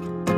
Bye.